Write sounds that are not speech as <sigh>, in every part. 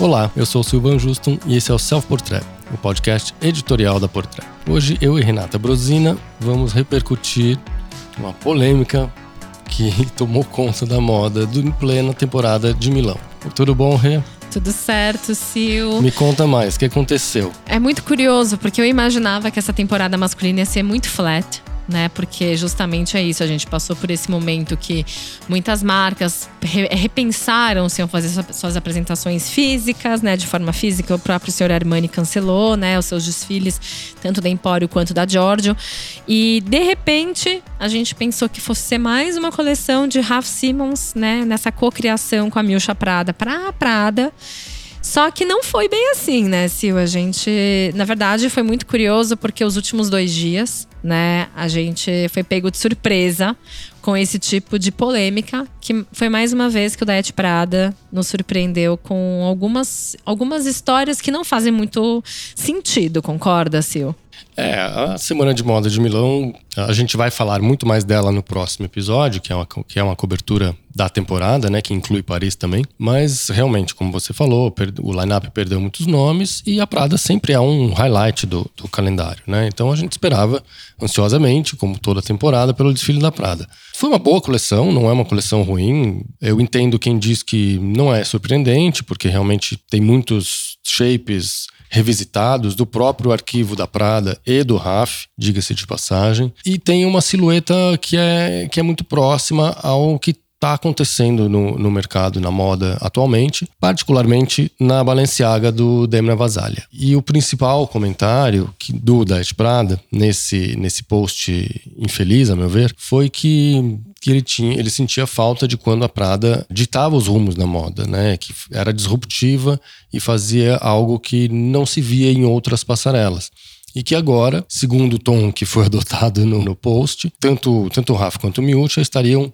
Olá, eu sou o Silvan Juston e esse é o Self Portrait, o podcast editorial da Portrait. Hoje eu e Renata Brosina vamos repercutir uma polêmica que <laughs> tomou conta da moda em plena temporada de Milão. Tudo bom, Rê? Tudo certo, Sil. Me conta mais, o que aconteceu? É muito curioso, porque eu imaginava que essa temporada masculina ia ser muito flat né? Porque justamente é isso, a gente passou por esse momento que muitas marcas repensaram se iam fazer suas apresentações físicas, né? De forma física, o próprio senhor Armani cancelou, né? Os seus desfiles, tanto da Empório quanto da Giorgio. E de repente, a gente pensou que fosse ser mais uma coleção de Ralph Simmons, né? Nessa cocriação com a Milcha Prada para a Prada. Só que não foi bem assim, né, Sil? A gente, na verdade, foi muito curioso porque os últimos dois dias, né, a gente foi pego de surpresa com esse tipo de polêmica, que foi mais uma vez que o Diet Prada nos surpreendeu com algumas, algumas histórias que não fazem muito sentido, concorda, Sil? É, a Semana de Moda de Milão, a gente vai falar muito mais dela no próximo episódio, que é uma, que é uma cobertura da temporada, né, que inclui Paris também. Mas realmente, como você falou, o line-up perdeu muitos nomes e a Prada sempre é um highlight do, do calendário, né? Então a gente esperava ansiosamente, como toda temporada, pelo desfile da Prada. Foi uma boa coleção, não é uma coleção ruim. Eu entendo quem diz que não é surpreendente, porque realmente tem muitos shapes revisitados do próprio arquivo da Prada e do RAF, diga-se de passagem, e tem uma silhueta que é, que é muito próxima ao que está acontecendo no, no mercado, na moda atualmente, particularmente na Balenciaga do Demna Vasalha. E o principal comentário que, do Diet Prada nesse, nesse post infeliz, a meu ver, foi que que ele tinha, ele sentia falta de quando a Prada ditava os rumos na moda, né? Que era disruptiva e fazia algo que não se via em outras passarelas. E que agora, segundo o tom que foi <laughs> adotado no, no post, tanto, tanto o Rafa quanto o Miúcha estariam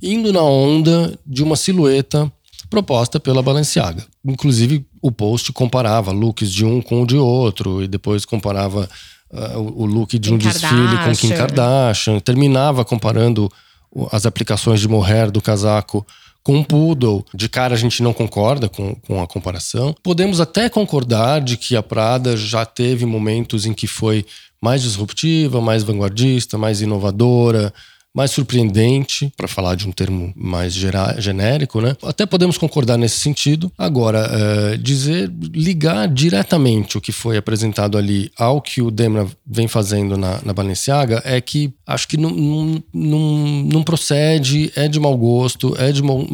indo na onda de uma silhueta proposta pela Balenciaga. Inclusive, o post comparava looks de um com o de outro e depois comparava uh, o look de Kim um Kardashian. desfile com Kim Kardashian, terminava comparando as aplicações de mohair do casaco com um poodle. De cara a gente não concorda com, com a comparação. Podemos até concordar de que a Prada já teve momentos em que foi mais disruptiva, mais vanguardista, mais inovadora, mais surpreendente, para falar de um termo mais genérico, né? Até podemos concordar nesse sentido. Agora, é, dizer, ligar diretamente o que foi apresentado ali ao que o Demna vem fazendo na, na Balenciaga é que acho que não, não, procede, é de mau gosto, é de mal,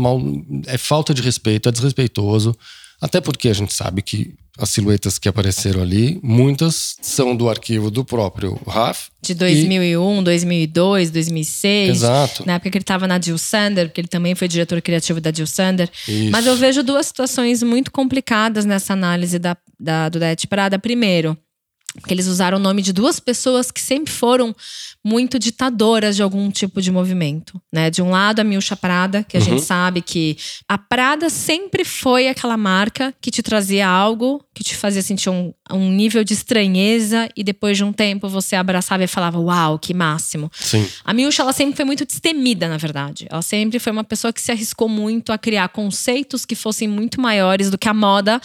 é falta de respeito, é desrespeitoso. Até porque a gente sabe que as silhuetas que apareceram ali, muitas são do arquivo do próprio Raf. De 2001, e... 2002, 2006. Exato. Na época que ele estava na Jill Sander, porque ele também foi diretor criativo da Jill Sander. Isso. Mas eu vejo duas situações muito complicadas nessa análise da, da, do Diet Prada. Primeiro, porque eles usaram o nome de duas pessoas que sempre foram muito ditadoras de algum tipo de movimento, né? De um lado a Milcha Prada, que a uhum. gente sabe que a Prada sempre foi aquela marca que te trazia algo, que te fazia sentir um, um nível de estranheza e depois de um tempo você abraçava e falava, uau, que máximo. Sim. A Milcha, ela sempre foi muito destemida, na verdade. Ela sempre foi uma pessoa que se arriscou muito a criar conceitos que fossem muito maiores do que a moda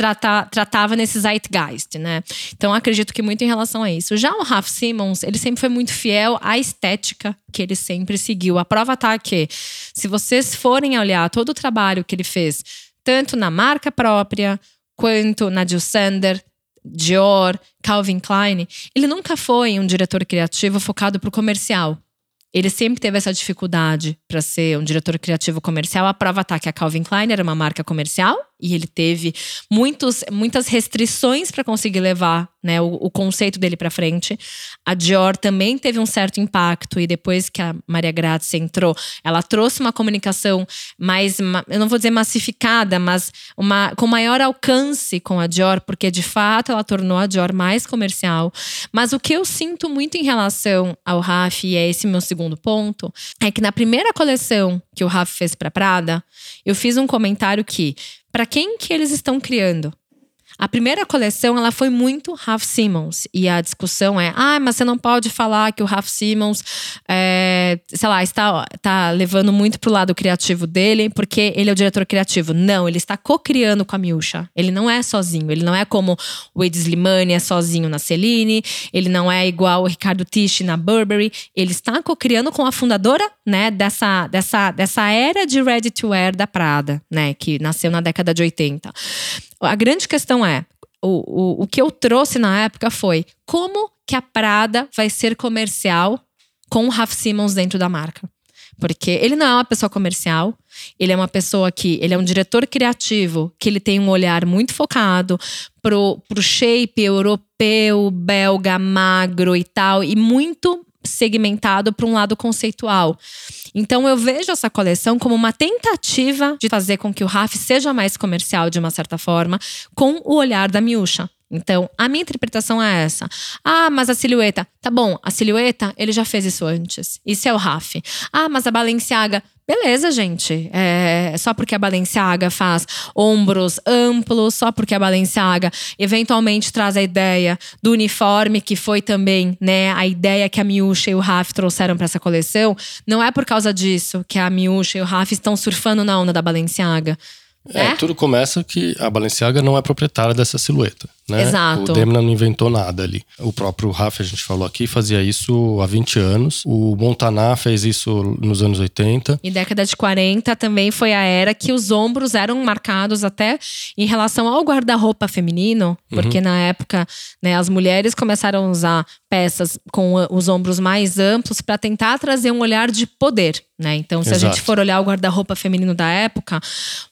trata, tratava nesse zeitgeist, né? Então acredito que muito em relação a isso. Já o Ralph Simmons, ele sempre foi muito fiel à estética que ele sempre seguiu. A prova tá que, se vocês forem olhar todo o trabalho que ele fez, tanto na marca própria, quanto na Jill Sander, Dior, Calvin Klein, ele nunca foi um diretor criativo focado para o comercial. Ele sempre teve essa dificuldade para ser um diretor criativo comercial. A prova tá que a Calvin Klein era uma marca comercial e ele teve muitos, muitas restrições para conseguir levar né, o, o conceito dele para frente. A Dior também teve um certo impacto e depois que a Maria Grazia entrou, ela trouxe uma comunicação mais, eu não vou dizer massificada, mas uma, com maior alcance com a Dior, porque de fato ela tornou a Dior mais comercial. Mas o que eu sinto muito em relação ao Raf, e é esse meu segundo ponto, é que na primeira coleção que o Raf fez para Prada, eu fiz um comentário que para quem que eles estão criando? A primeira coleção ela foi muito Ralph Simmons e a discussão é, ah, mas você não pode falar que o Ralph Simmons, é, sei lá, está, está levando muito pro lado criativo dele porque ele é o diretor criativo. Não, ele está co-criando com a Miúcha. Ele não é sozinho. Ele não é como o Ed Slimani é sozinho na Celine. Ele não é igual o Ricardo Tisch na Burberry. Ele está co-criando com a fundadora, né, dessa, dessa, dessa era de ready to wear da Prada, né, que nasceu na década de 80. A grande questão é, o, o, o que eu trouxe na época foi como que a Prada vai ser comercial com o Raf Simons dentro da marca. Porque ele não é uma pessoa comercial, ele é uma pessoa que ele é um diretor criativo, que ele tem um olhar muito focado pro, pro shape europeu, belga, magro e tal, e muito segmentado para um lado conceitual. Então eu vejo essa coleção como uma tentativa de fazer com que o Raf seja mais comercial de uma certa forma, com o olhar da Miúcha. Então, a minha interpretação é essa. Ah, mas a silhueta. Tá bom, a silhueta, ele já fez isso antes. Isso é o Raf. Ah, mas a Balenciaga. Beleza, gente. É só porque a Balenciaga faz ombros amplos, só porque a Balenciaga eventualmente traz a ideia do uniforme, que foi também, né, a ideia que a Miúcha e o Raf trouxeram para essa coleção. Não é por causa disso que a Miúcha e o Raf estão surfando na onda da Balenciaga. É, É? tudo começa que a Balenciaga não é proprietária dessa silhueta. Né? Exato. O Demna não inventou nada ali. O próprio Rafa, a gente falou aqui, fazia isso há 20 anos. O Montaná fez isso nos anos 80. E década de 40 também foi a era que os ombros eram marcados até em relação ao guarda-roupa feminino, porque Uhum. na época né, as mulheres começaram a usar peças com a- os ombros mais amplos para tentar trazer um olhar de poder. Né? Então, se a Exato. gente for olhar o guarda-roupa feminino da época,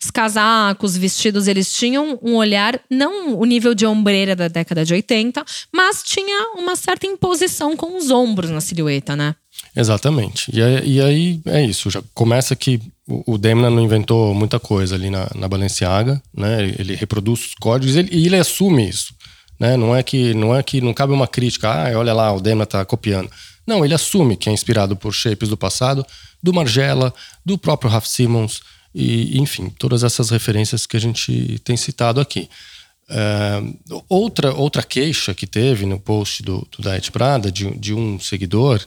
os casacos, vestidos, eles tinham um olhar, não o nível de ombreira da década de 80, mas tinha uma certa imposição com os ombros na silhueta, né? Exatamente. E, aí- e aí é isso. Já começa que o Demna não inventou muita coisa ali na, na Balenciaga, né? Ele reproduz os códigos ele- e ele assume isso. Né? Não é que não é que não cabe uma crítica, ah, olha lá, o Demna tá copiando. Não, ele assume que é inspirado por shapes do passado, do Margiela, do próprio Raf Simons e, enfim, todas essas referências que a gente tem citado aqui. É, outra, outra queixa que teve no post do, do Diet Prada, de, de um seguidor,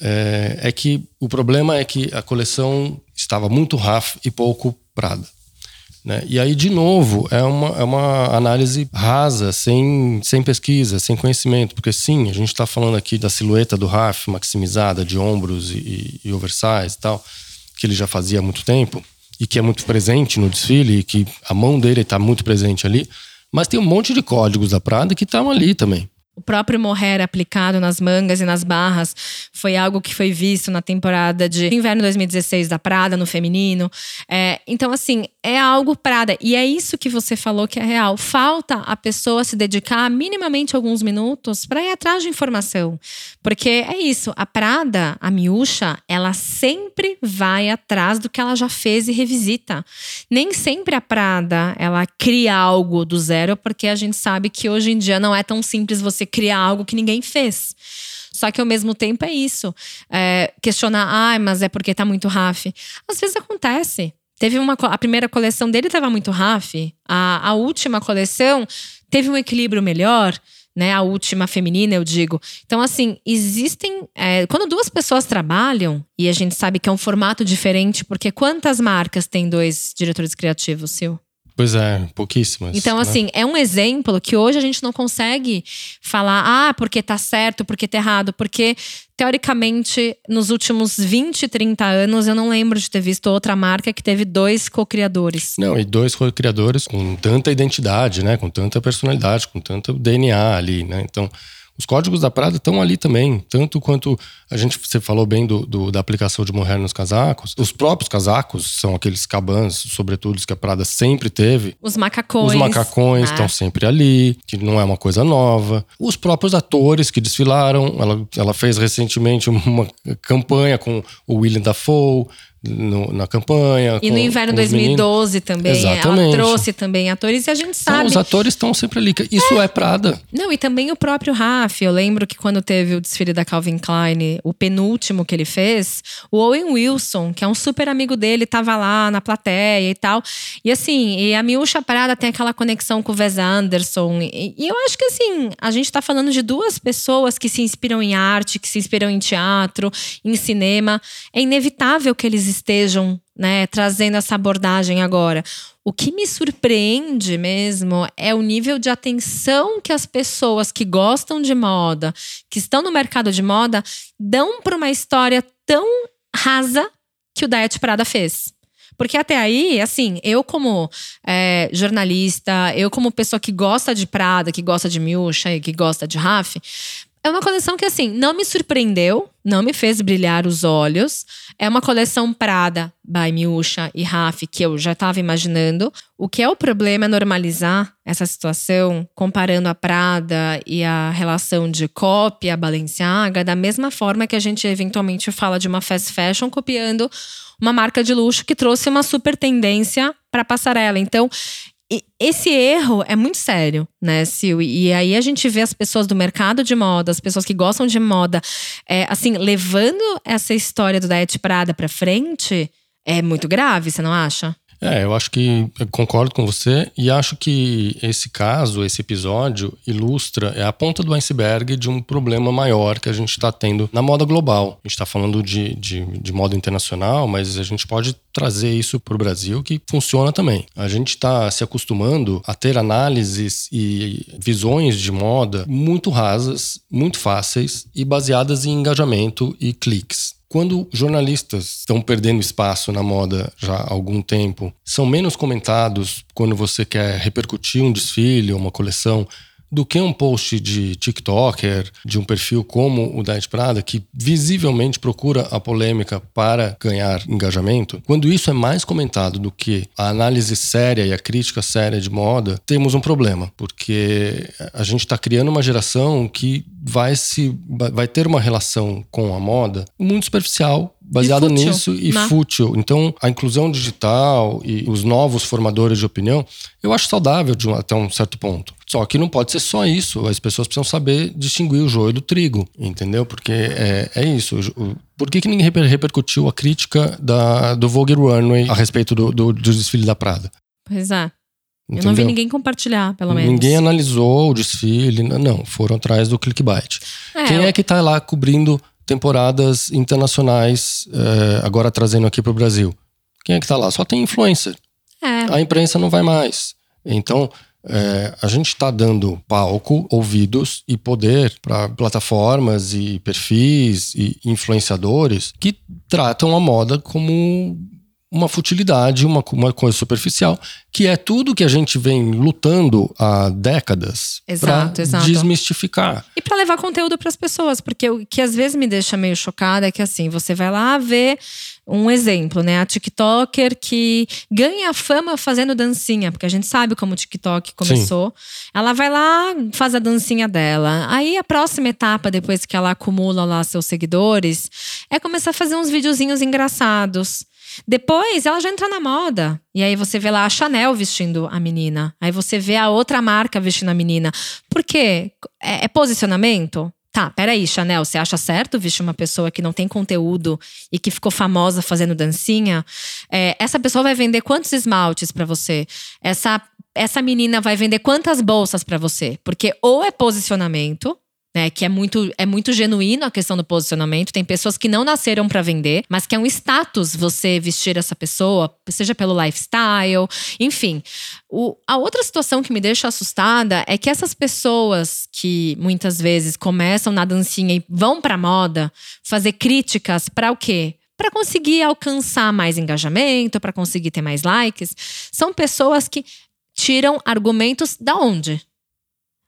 é, é que o problema é que a coleção estava muito Raf e pouco Prada. Né? E aí, de novo, é uma, é uma análise rasa, sem, sem pesquisa, sem conhecimento. Porque sim, a gente está falando aqui da silhueta do Raf maximizada, de ombros e, e, e oversize e tal, que ele já fazia há muito tempo e que é muito presente no desfile e que a mão dele está muito presente ali. Mas tem um monte de códigos da Prada que estavam ali também. O próprio mohair aplicado nas mangas e nas barras foi algo que foi visto na temporada de inverno 2016 da Prada, no feminino. É, então, assim, é algo Prada. E é isso que você falou que é real. Falta a pessoa se dedicar minimamente alguns minutos para ir atrás de informação. Porque é isso, a Prada, a Miúcha, ela sempre vai atrás do que ela já fez e revisita. Nem sempre a Prada, ela cria algo do zero, porque a gente sabe que hoje em dia não é tão simples você criar algo que ninguém fez. Só que ao mesmo tempo é isso. É, questionar, ah, mas é porque tá muito RAF. Às vezes acontece. Teve uma. A primeira coleção dele estava muito RAF. A, a última coleção teve um equilíbrio melhor. Né, a última feminina, eu digo. Então, assim, existem. é, quando duas pessoas trabalham, e a gente sabe que é um formato diferente, porque quantas marcas tem dois diretores criativos, Sil? Pois é, pouquíssimas. Então, né? assim, é um exemplo que hoje a gente não consegue falar, ah, porque tá certo, porque tá errado, porque, teoricamente, nos últimos 20, 30 anos, eu não lembro de ter visto outra marca que teve dois co-criadores. Não, e dois criadores com tanta identidade, né? Com tanta personalidade, com tanto DNA ali, né? Então, os códigos da Prada estão ali também, tanto quanto a gente você falou bem do, do- da aplicação de mohair nos casacos. Os próprios casacos são aqueles cabans, sobretudo que a Prada sempre teve. Os macacões. Os macacões né? estão sempre ali, que não é uma coisa nova. Os próprios atores que desfilaram. Ela, ela fez recentemente uma campanha com o William Dafoe, no, na campanha. E no inverno 2012 também. Exatamente. Ela trouxe também atores e a gente sabe. Então, os atores estão sempre ali. Isso é. é Prada. Não, e também o próprio Raf. Eu lembro que quando teve o desfile da Calvin Klein, o penúltimo que ele fez, o Owen Wilson, que é um super amigo dele, tava lá na plateia e tal. E assim, e a Miúcha Prada tem aquela conexão com o Wes Anderson. E, e eu acho que assim, a gente tá falando de duas pessoas que se inspiram em arte, que se inspiram em teatro, em cinema. É inevitável que eles estejam né, trazendo essa abordagem agora. O que me surpreende mesmo é o nível de atenção que as pessoas que gostam de moda, que estão no mercado de moda, dão para uma história tão rasa que o Diet Prada fez. Porque até aí, assim, eu como é, jornalista, eu como pessoa que gosta de Prada, que gosta de Miúcha e que gosta de Raf, é uma coleção que, assim, não me surpreendeu, não me fez brilhar os olhos. É uma coleção Prada, by Miúcha e Raf, que eu já estava imaginando. O que é o problema é normalizar essa situação, comparando a Prada e a relação de cópia, Balenciaga, da mesma forma que a gente eventualmente fala de uma fast fashion copiando uma marca de luxo que trouxe uma super tendência para passarela. Então, esse erro é muito sério, né, Sil? E aí a gente vê as pessoas do mercado de moda, as pessoas que gostam de moda, é, assim, levando essa história do Diet Prada para frente, é muito grave, você não acha? É, eu acho que eu concordo com você e acho que esse caso, esse episódio, ilustra é a ponta do iceberg de um problema maior que a gente está tendo na moda global. A gente está falando de, de, de, moda internacional, mas a gente pode trazer isso para o Brasil que funciona também. A gente está se acostumando a ter análises e visões de moda muito rasas, muito fáceis e baseadas em engajamento e cliques. Quando jornalistas estão perdendo espaço na moda já há algum tempo, são menos comentados quando você quer repercutir um desfile ou uma coleção do que um post de TikToker, de um perfil como o Diet Prada, que visivelmente procura a polêmica para ganhar engajamento, quando isso é mais comentado do que a análise séria e a crítica séria de moda, temos um problema, porque a gente está criando uma geração que vai se vai ter uma relação com a moda muito superficial baseada nisso e né? fútil. Então, a inclusão digital e os novos formadores de opinião, eu acho saudável um, até um certo ponto. Só que não pode ser só isso. As pessoas precisam saber distinguir o joio do trigo, entendeu? Porque é, é isso. Por que, que ninguém repercutiu a crítica da, do Vogue Runway a respeito do, do, do desfile da Prada? Pois é. Entendeu? Eu não vi ninguém compartilhar, pelo menos. Ninguém analisou o desfile, não. Foram atrás do clickbait. É, Quem é que tá lá cobrindo temporadas internacionais, é, agora trazendo aqui para o Brasil? Quem é que tá lá? Só tem influencer. É. A imprensa não vai mais. Então, é, a gente está dando palco, ouvidos e poder para plataformas e perfis e influenciadores que tratam a moda como uma futilidade, uma, uma coisa superficial, que é tudo que a gente vem lutando há décadas para desmistificar. E para levar conteúdo para as pessoas, porque o que às vezes me deixa meio chocada é que assim, você vai lá ver um exemplo, né? A TikToker que ganha fama fazendo dancinha, porque a gente sabe como o TikTok começou. Sim. Ela vai lá, faz a dancinha dela. Aí a próxima etapa, depois que ela acumula lá seus seguidores, é começar a fazer uns videozinhos engraçados. Depois ela já entra na moda. E aí você vê lá a Chanel vestindo a menina. Aí você vê a outra marca vestindo a menina. Por quê? É, é posicionamento? Tá, peraí, Chanel, você acha certo vestir uma pessoa que não tem conteúdo e que ficou famosa fazendo dancinha? É, essa pessoa vai vender quantos esmaltes para você? Essa, essa menina vai vender quantas bolsas para você? Porque ou é posicionamento, né, que é muito, é muito genuíno a questão do posicionamento. Tem pessoas que não nasceram para vender, mas que é um status você vestir essa pessoa, seja pelo lifestyle, enfim. O, a outra situação que me deixa assustada é que essas pessoas que muitas vezes começam na dancinha e vão para moda fazer críticas para o quê? Para conseguir alcançar mais engajamento, para conseguir ter mais likes, são pessoas que tiram argumentos da onde?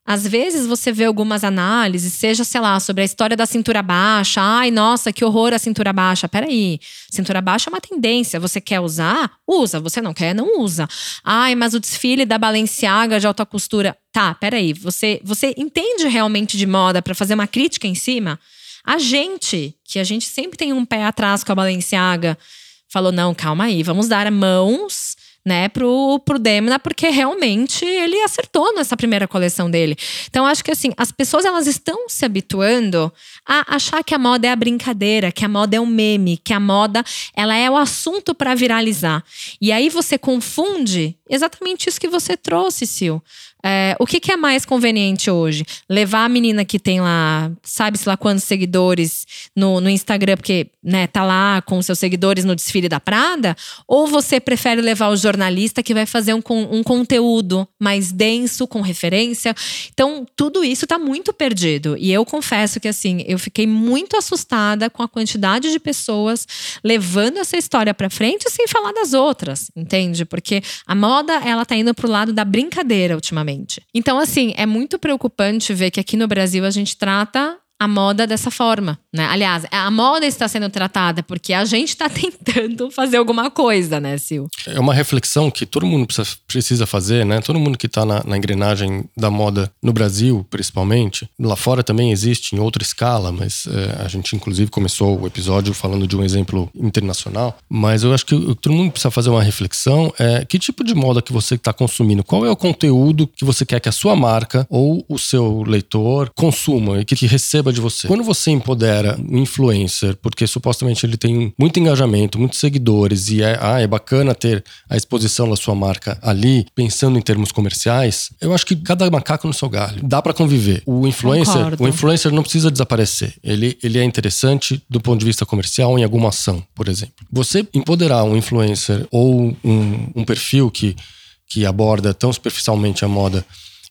Às vezes você vê algumas análises, seja, sei lá, sobre a história da cintura baixa. Ai, nossa, que horror a cintura baixa. Peraí, cintura baixa é uma tendência. Você quer usar? Usa. Você não quer? Não usa. Ai, mas o desfile da Balenciaga de alta costura. Tá, peraí. Você, você entende realmente de moda para fazer uma crítica em cima? A gente, que a gente sempre tem um pé atrás com a Balenciaga, falou: não, calma aí, vamos dar mãos né, pro, pro Demna, porque realmente ele acertou nessa primeira coleção dele. Então, acho que assim, as pessoas elas estão se habituando a achar que a moda é a brincadeira, que a moda é um meme, que a moda ela é o assunto para viralizar. E aí você confunde exatamente isso que você trouxe, Sil. É, o que, que, é mais conveniente hoje? Levar a menina que tem lá, sabe-se lá quantos seguidores no, no Instagram, porque né, tá lá com seus seguidores no desfile da Prada? Ou você prefere levar o jornalista que vai fazer um, um conteúdo mais denso, com referência? Então, tudo isso tá muito perdido. E eu confesso que, assim, eu fiquei muito assustada com a quantidade de pessoas levando essa história para frente sem falar das outras, entende? Porque a moda, ela tá indo pro lado da brincadeira ultimamente. Então, assim, é muito preocupante ver que aqui no Brasil a gente trata a moda dessa forma, né? Aliás, a moda está sendo tratada porque a gente está <laughs> tentando fazer alguma coisa, né, Sil? É uma reflexão que todo mundo precisa fazer, né? Todo mundo que está na, na, engrenagem da moda no Brasil, principalmente, lá fora também existe em outra escala, mas é, a gente inclusive começou o episódio falando de um exemplo internacional. Mas eu acho que todo mundo precisa fazer uma reflexão: é que tipo de moda que você está consumindo? Qual é o conteúdo que você quer que a sua marca ou o seu leitor consuma e que, que receba de você. Quando você empodera um influencer, porque supostamente ele tem muito engajamento, muitos seguidores, e é, ah, é bacana ter a exposição da sua marca ali, pensando em termos comerciais, eu acho que cada macaco no seu galho. Dá para conviver. O influencer, Concordo. o influencer não precisa desaparecer. Ele, ele é interessante do ponto de vista comercial em alguma ação, por exemplo. Você empoderar um influencer ou um, um perfil que, que aborda tão superficialmente a moda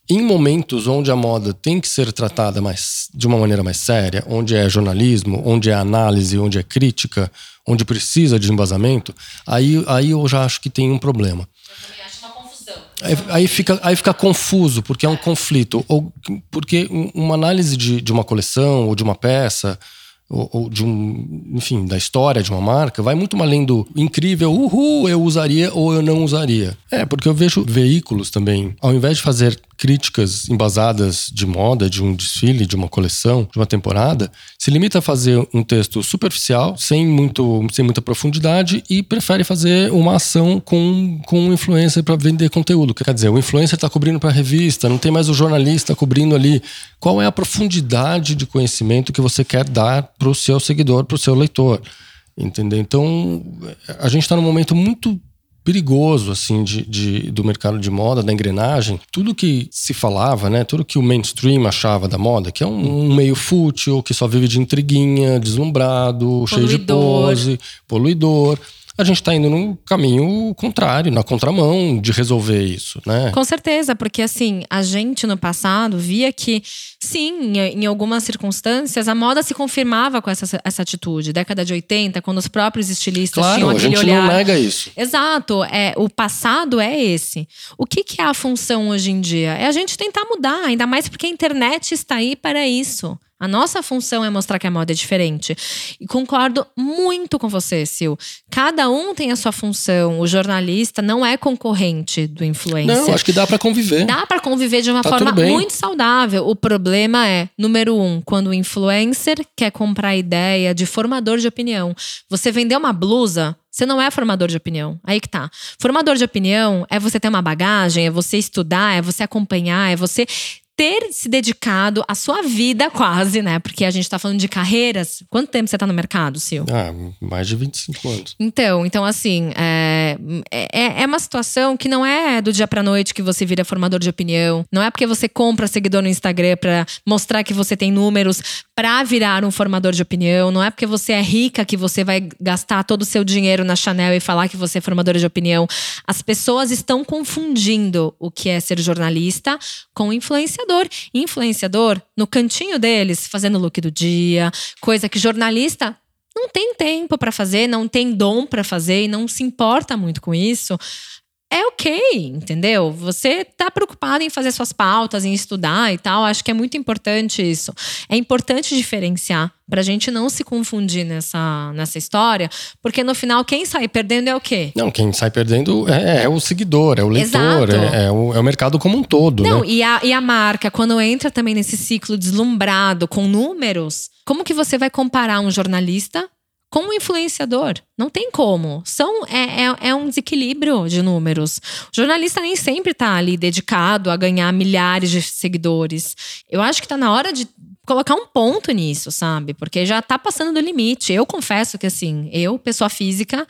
em momentos onde a moda tem que ser tratada mais, de uma maneira mais séria, onde é jornalismo, onde é análise, onde é crítica, onde precisa de embasamento, aí, aí eu já acho que tem um problema. Eu também acho uma confusão. Aí, aí, fica, aí fica confuso, porque é um conflito. Ou porque uma análise de, de uma coleção ou de uma peça ou, ou, de um, enfim, da história de uma marca, vai muito além do incrível, uhul, eu usaria ou eu não usaria. É, porque eu vejo veículos também, ao invés de fazer críticas embasadas de moda, de um desfile, de uma coleção, de uma temporada, se limita a fazer um texto superficial, sem, muito, sem muita profundidade e prefere fazer uma ação com, com um influencer para vender conteúdo. Quer dizer, o influencer está cobrindo para a revista, não tem mais o jornalista cobrindo ali. Qual é a profundidade de conhecimento que você quer dar para o seu seguidor, para o seu leitor? Entendeu? Então, a gente está num momento muito perigoso assim de, de, do mercado de moda, da engrenagem. Tudo que se falava, né, tudo que o mainstream achava da moda, que é um, um meio fútil, que só vive de intriguinha, deslumbrado, poluidor. cheio de pose, poluidor a gente está indo num caminho contrário, na contramão de resolver isso, né? Com certeza, porque assim, a gente no passado via que, sim, em algumas circunstâncias, a moda se confirmava com essa, essa atitude. Década de 80, quando os próprios estilistas claro, tinham aquele olhar. a gente olhar. não nega isso. Exato, é, o passado é esse. O que, que é a função hoje em dia? É a gente tentar mudar, ainda mais porque a internet está aí para isso. A nossa função é mostrar que a moda é diferente. E concordo muito com você, Sil. Cada um tem a sua função. O jornalista não é concorrente do influencer. Não, acho que dá para conviver. Dá para conviver de uma tá forma muito saudável. O problema é, número um, quando o influencer quer comprar ideia de formador de opinião. Você vendeu uma blusa, você não é formador de opinião. Aí que tá. Formador de opinião é você ter uma bagagem, é você estudar, é você acompanhar, é você ter se dedicado a sua vida quase, né? Porque a gente tá falando de carreiras. Quanto tempo você tá no mercado, Sil? Ah, mais de 25 anos. Então, então assim, é, é, é uma situação que não é do dia pra noite que você vira formador de opinião. Não é porque você compra seguidor no Instagram pra mostrar que você tem números pra virar um formador de opinião. Não é porque você é rica que você vai gastar todo o seu dinheiro na Chanel e falar que você é formadora de opinião. As pessoas estão confundindo o que é ser jornalista com influenciador. Influenciador, no cantinho deles, fazendo look do dia, coisa que jornalista não tem tempo para fazer, não tem dom para fazer e não se importa muito com isso é ok, entendeu? Você tá preocupado em fazer suas pautas, em estudar e tal. Acho que é muito importante isso. É importante diferenciar pra gente não se confundir nessa, nessa história, porque no final quem sai perdendo é o quê? Não, quem sai perdendo é, é o seguidor, é o leitor, é, é, o, é o mercado como um todo. Não, né? e, a, e a marca, quando entra também nesse ciclo deslumbrado com números, como que você vai comparar um jornalista com o influenciador. Não tem como. São, é, é, é um desequilíbrio de números. O jornalista nem sempre está ali dedicado a ganhar milhares de seguidores. Eu acho que está na hora de colocar um ponto nisso, sabe? Porque já tá passando do limite. Eu confesso que, assim, eu, pessoa física,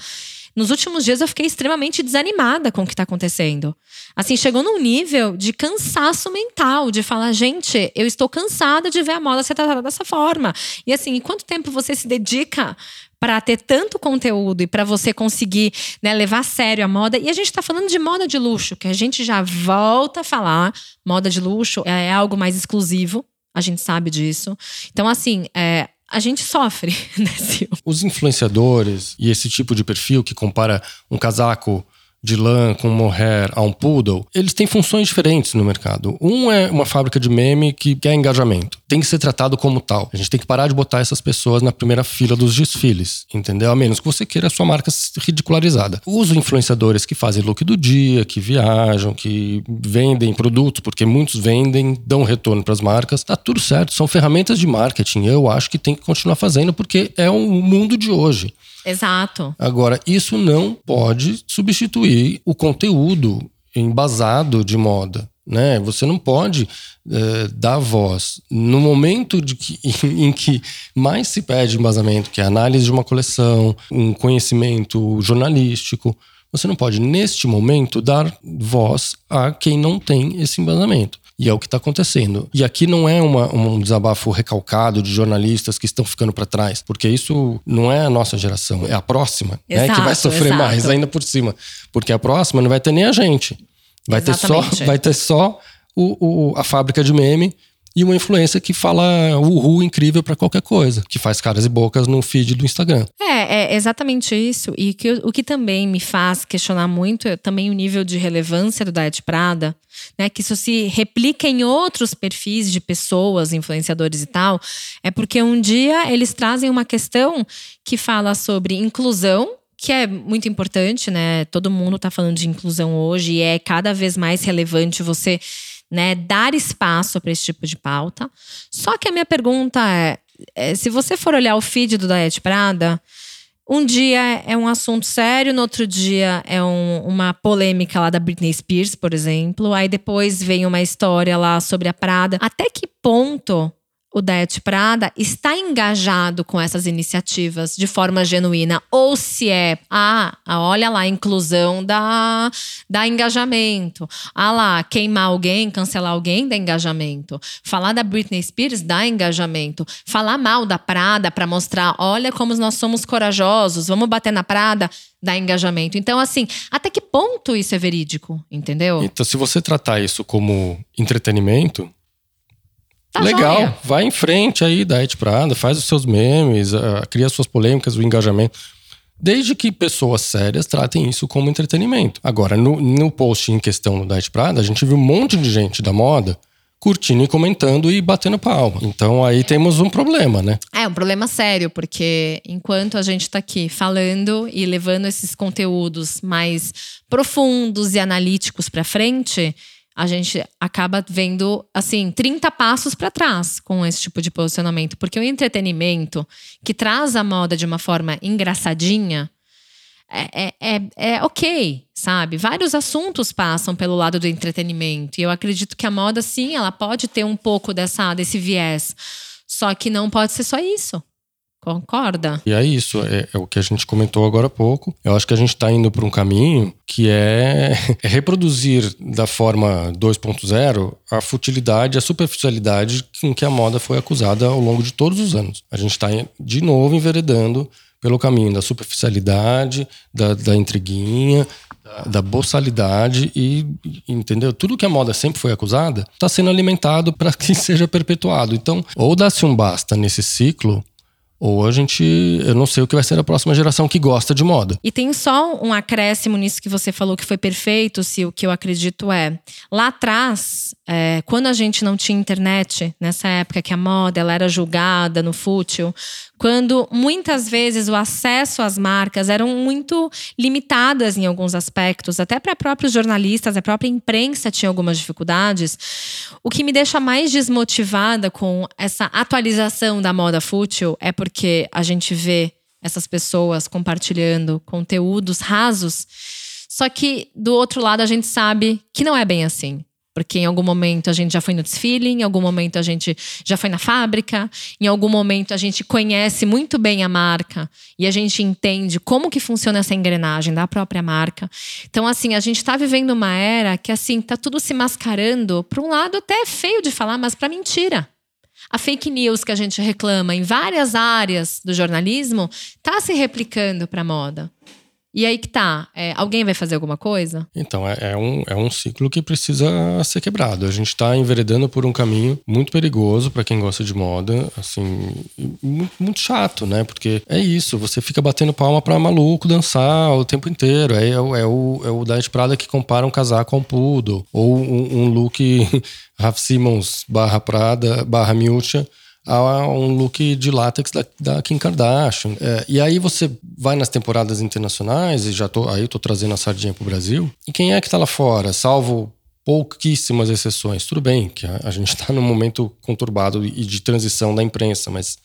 nos últimos dias eu fiquei extremamente desanimada com o que está acontecendo. Assim, chegou num nível de cansaço mental, de falar, gente, eu estou cansada de ver a moda ser tratada dessa forma. E assim, quanto tempo você se dedica para ter tanto conteúdo e para você conseguir né, levar a sério a moda. E a gente está falando de moda de luxo, que a gente já volta a falar. Moda de luxo é algo mais exclusivo, a gente sabe disso. Então, assim, é, a gente sofre <laughs> nesse. Os influenciadores e esse tipo de perfil que compara um casaco de lã com mohair a um poodle, eles têm funções diferentes no mercado. Um é uma fábrica de meme que quer engajamento. Tem que ser tratado como tal. A gente tem que parar de botar essas pessoas na primeira fila dos desfiles, entendeu? A menos que você queira a sua marca ridicularizada. Os influenciadores que fazem look do dia, que viajam, que vendem produtos, porque muitos vendem, dão retorno para as marcas, tá tudo certo. São ferramentas de marketing. Eu acho que tem que continuar fazendo porque é o mundo de hoje. Exato. Agora, isso não pode substituir o conteúdo embasado de moda. Né? Você não pode é, dar voz no momento de que, em, <laughs> em que mais se pede embasamento, que é a análise de uma coleção, um conhecimento jornalístico. Você não pode, neste momento, dar voz a quem não tem esse embasamento. E é o que está acontecendo. E aqui não é uma, um desabafo recalcado de jornalistas que estão ficando para trás, porque isso não é a nossa geração, é a próxima, exato, né, que vai sofrer exato. mais ainda por cima. Porque a próxima não vai ter nem a gente. Vai Exatamente. ter só, vai ter só o, o, a fábrica de meme e uma influência que fala uhul incrível para qualquer coisa, que faz caras e bocas no feed do Instagram. É, é exatamente isso. E que, o que também me faz questionar muito é também o nível de relevância do Diet Prada, né? Que isso se replica em outros perfis de pessoas, influenciadores e tal, é porque um dia eles trazem uma questão que fala sobre inclusão que é muito importante, né? Todo mundo está falando de inclusão hoje e é cada vez mais relevante você né, dar espaço para esse tipo de pauta. Só que a minha pergunta é, é se você for olhar o feed do Diet Prada, um dia é um assunto sério, no outro dia é um, uma polêmica lá da Britney Spears, por exemplo. Aí depois vem uma história lá sobre a Prada. Até que ponto o Det Prada está engajado com essas iniciativas de forma genuína ou se é, ah, olha lá, inclusão da, da engajamento. Ah lá, queimar alguém, cancelar alguém dá engajamento. Falar da Britney Spears dá engajamento. Falar mal da Prada para mostrar, olha como nós somos corajosos, vamos bater na Prada, dá engajamento. Então, assim, até que ponto isso é verídico, entendeu? Então, se você tratar isso como entretenimento, Tá Legal, joia. vai em frente aí da Ed Prada, faz os seus memes, uh, cria suas polêmicas, o engajamento. Desde que pessoas sérias tratem isso como entretenimento. Agora, no, no post em questão da Ed Prada, a gente viu um monte de gente da moda curtindo e comentando e batendo palma. Então aí temos um problema, né? É um problema sério, porque enquanto a gente está aqui falando e levando esses conteúdos mais profundos e analíticos para frente, a gente acaba vendo, assim, 30 passos para trás com esse tipo de posicionamento. Porque o entretenimento que traz a moda de uma forma engraçadinha é, é, é, é ok, sabe? Vários assuntos passam pelo lado do entretenimento. E eu acredito que a moda, sim, ela pode ter um pouco dessa, desse viés. Só que não pode ser só isso. Concorda? E é isso, é, é, o que a gente comentou agora há pouco. Eu acho que a gente está indo para um caminho que é, <laughs> é reproduzir da forma 2.0 a futilidade, a superficialidade com que a moda foi acusada ao longo de todos os anos. A gente está de novo enveredando pelo caminho da superficialidade, da, da intriguinha, da, da boçalidade e, entendeu? Tudo que a moda sempre foi acusada está sendo alimentado para que <laughs> seja perpetuado. Então, ou dá-se um basta nesse ciclo ou a gente, eu não sei o que vai ser a próxima geração que gosta de moda. E tem só um acréscimo nisso que você falou que foi perfeito, se o que eu acredito é. Lá atrás, é, quando a gente não tinha internet, nessa época que a moda ela era julgada no fútil, quando muitas vezes o acesso às marcas eram muito limitadas em alguns aspectos, até para próprios jornalistas, a própria imprensa tinha algumas dificuldades. O que me deixa mais desmotivada com essa atualização da moda fútil é porque a gente vê essas pessoas compartilhando conteúdos rasos. Só que do outro lado a gente sabe que não é bem assim. Porque em algum momento a gente já foi no desfile, em algum momento a gente já foi na fábrica, em algum momento a gente conhece muito bem a marca e a gente entende como que funciona essa engrenagem da própria marca. Então, assim, a gente está vivendo uma era que, assim, tá tudo se mascarando para um lado até é feio de falar, mas para mentira. A fake news que a gente reclama em várias áreas do jornalismo está se replicando para a moda. E aí que tá, é, alguém vai fazer alguma coisa? Então, é, é, um, é um ciclo que precisa ser quebrado. A gente está enveredando por um caminho muito perigoso para quem gosta de moda, assim, muito, muito, chato, né? Porque é isso, você fica batendo palma para maluco dançar o tempo inteiro. É, é, o, é o, é o Diet Prada que compara um casaco a um poodle, ou um, um look <laughs> Raf Simons barra Prada barra Miúcha a um look de látex da, da Kim Kardashian. É, e aí você vai nas temporadas internacionais, e já tô, aí eu tô trazendo a sardinha pro Brasil. E quem é que tá lá fora? Salvo pouquíssimas exceções. Tudo bem que a, a gente está <laughs> num momento conturbado e de transição da imprensa, mas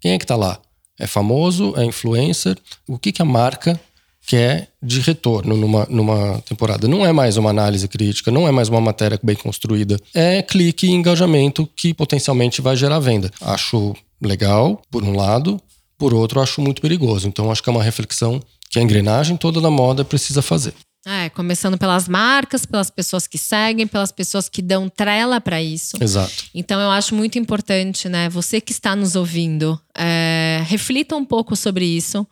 quem é que tá lá? É famoso? É influencer? O que, que a marca que é de retorno numa, numa temporada. Não é mais uma análise crítica, não é mais uma matéria bem construída. É clique e engajamento que potencialmente vai gerar venda. Acho legal, por um lado, por outro, acho muito perigoso. Então, acho que é uma reflexão que a engrenagem toda da moda precisa fazer. É, começando pelas marcas, pelas pessoas que seguem, pelas pessoas que dão trela para isso. Exato. Então eu acho muito importante, né? Você que está nos ouvindo, é, reflita um pouco sobre isso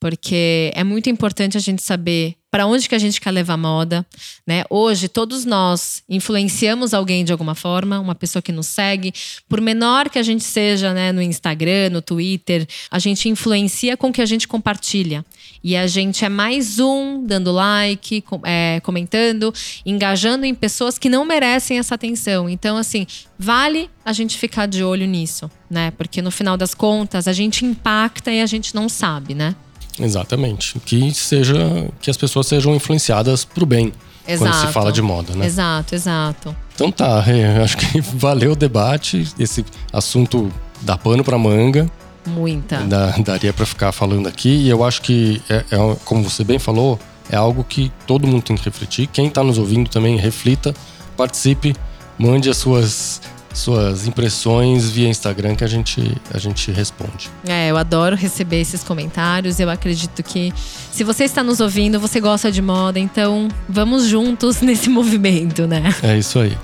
porque é muito importante a gente saber para onde que a gente quer levar moda, né? Hoje todos nós influenciamos alguém de alguma forma, uma pessoa que nos segue, por menor que a gente seja, né, no Instagram, no Twitter, a gente influencia com o que a gente compartilha. E a gente é mais um dando like, é, comentando, engajando em pessoas que não merecem essa atenção. Então, assim, vale a gente ficar de olho nisso, né? Porque no final das contas a gente impacta e a gente não sabe, né? Exatamente. Que seja que as pessoas sejam influenciadas pro bem. Exato. Quando se fala de moda, né? Exato, exato. Então tá, <laughs> acho que valeu o debate. Esse assunto dá pano pra manga. Muita. Da, daria para ficar falando aqui. E eu acho que, é, é, como você bem falou, é algo que todo mundo tem que refletir. Quem tá nos ouvindo também, reflita, participe, mande as suas suas impressões via Instagram que a gente, a gente responde. É, eu adoro receber esses comentários. Eu acredito que se você está nos ouvindo, você gosta de moda, então vamos juntos <laughs> nesse movimento, né? É isso aí.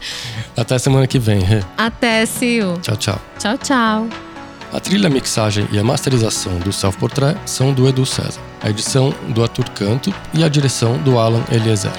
Até semana que vem. Até, Sil. Tchau, tchau. Tchau, tchau. A trilha, mixagem e a masterização do Self Portrait são do Edu César. A edição do Arthur Canto e a direção do Alan Eliezer.